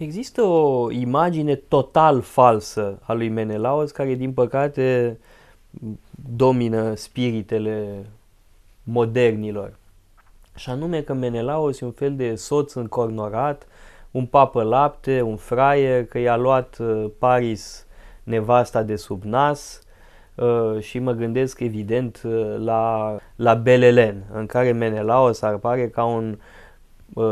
Există o imagine total falsă a lui Menelaos care, din păcate, domină spiritele modernilor. Și anume că Menelaos e un fel de soț încornorat, un papă lapte, un fraier, că i-a luat uh, Paris nevasta de sub nas uh, și mă gândesc evident uh, la, la Belelen, în care Menelaos ar pare ca un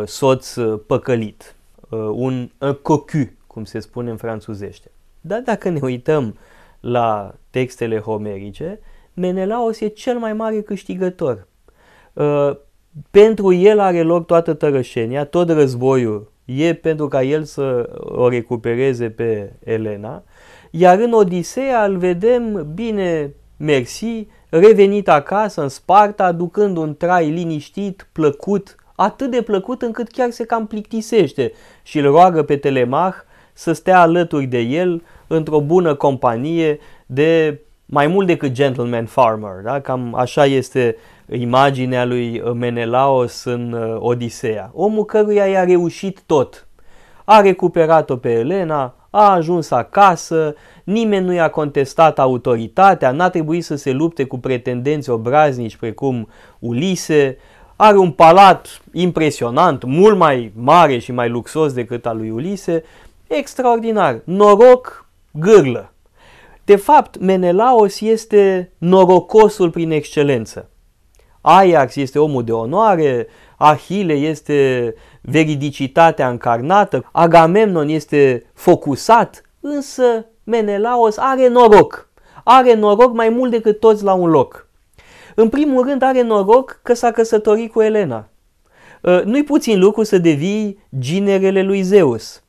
soț păcălit, un, un cocu, cum se spune în franțuzește. Dar dacă ne uităm la textele homerice, Menelaos e cel mai mare câștigător. Pentru el are loc toată tărășenia, tot războiul e pentru ca el să o recupereze pe Elena, iar în Odiseea îl vedem bine, mersi, revenit acasă în Sparta, aducând un trai liniștit, plăcut, atât de plăcut încât chiar se cam plictisește și îl roagă pe Telemach să stea alături de el într-o bună companie de mai mult decât gentleman farmer, da? cam așa este imaginea lui Menelaos în uh, Odiseea. Omul căruia i-a reușit tot. A recuperat-o pe Elena, a ajuns acasă, nimeni nu i-a contestat autoritatea, n-a trebuit să se lupte cu pretendenți obraznici precum Ulise, are un palat impresionant, mult mai mare și mai luxos decât al lui Ulise, extraordinar, noroc, gârlă. De fapt, Menelaos este norocosul prin excelență. Ajax este omul de onoare, Ahile este veridicitatea încarnată, Agamemnon este focusat, însă Menelaos are noroc. Are noroc mai mult decât toți la un loc. În primul rând are noroc că s-a căsătorit cu Elena. Ă, nu-i puțin lucru să devii ginerele lui Zeus.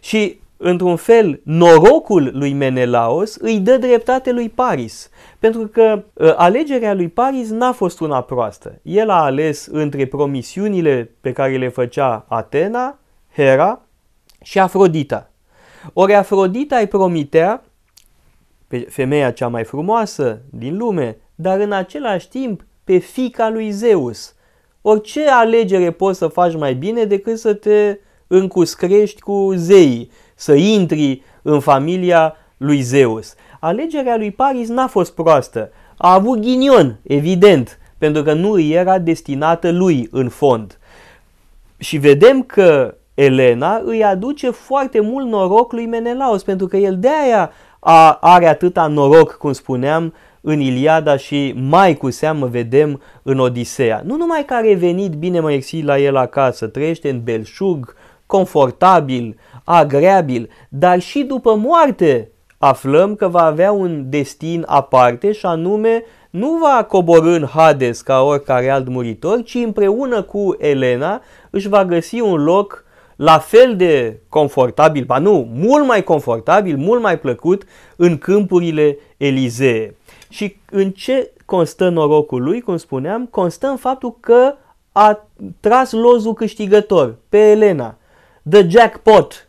Și într-un fel, norocul lui Menelaos îi dă dreptate lui Paris, pentru că uh, alegerea lui Paris n-a fost una proastă. El a ales între promisiunile pe care le făcea Atena, Hera și Afrodita. Ori Afrodita îi promitea pe femeia cea mai frumoasă din lume, dar în același timp pe fica lui Zeus. Orice alegere poți să faci mai bine decât să te încuscrești cu zeii să intri în familia lui Zeus. Alegerea lui Paris n-a fost proastă. A avut ghinion, evident, pentru că nu îi era destinată lui în fond. Și vedem că Elena îi aduce foarte mult noroc lui Menelaos, pentru că el de aia are atâta noroc, cum spuneam, în Iliada și mai cu seamă vedem în Odiseea. Nu numai că a revenit bine mai la el acasă, trăiește în belșug, confortabil, agreabil, dar și după moarte aflăm că va avea un destin aparte și anume nu va coborâ în Hades ca oricare alt muritor, ci împreună cu Elena își va găsi un loc la fel de confortabil, ba nu, mult mai confortabil, mult mai plăcut în câmpurile Elizee. Și în ce constă norocul lui, cum spuneam, constă în faptul că a tras lozul câștigător pe Elena. The jackpot,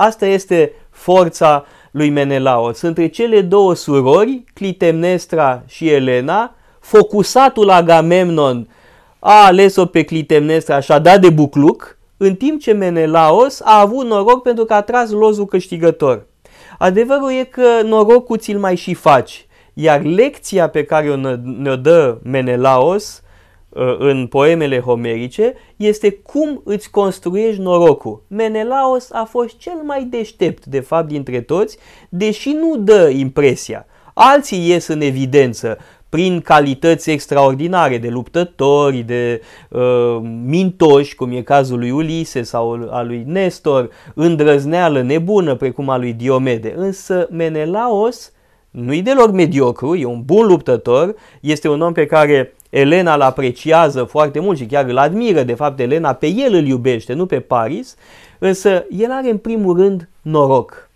Asta este forța lui Menelaos. Între cele două surori, Clitemnestra și Elena, focusatul Agamemnon a ales-o pe Clitemnestra și a dat de bucluc, în timp ce Menelaos a avut noroc pentru că a tras lozul câștigător. Adevărul e că norocul ți-l mai și faci, iar lecția pe care o ne-o dă Menelaos Uh, în poemele homerice este cum îți construiești norocul. Menelaos a fost cel mai deștept, de fapt, dintre toți, deși nu dă impresia. Alții ies în evidență prin calități extraordinare de luptători, de uh, mintoși, cum e cazul lui Ulise sau al lui Nestor, îndrăzneală nebună, precum a lui Diomede. Însă Menelaos nu-i deloc mediocru, e un bun luptător, este un om pe care Elena îl apreciază foarte mult și chiar îl admiră, de fapt Elena pe el îl iubește, nu pe Paris, însă el are în primul rând noroc.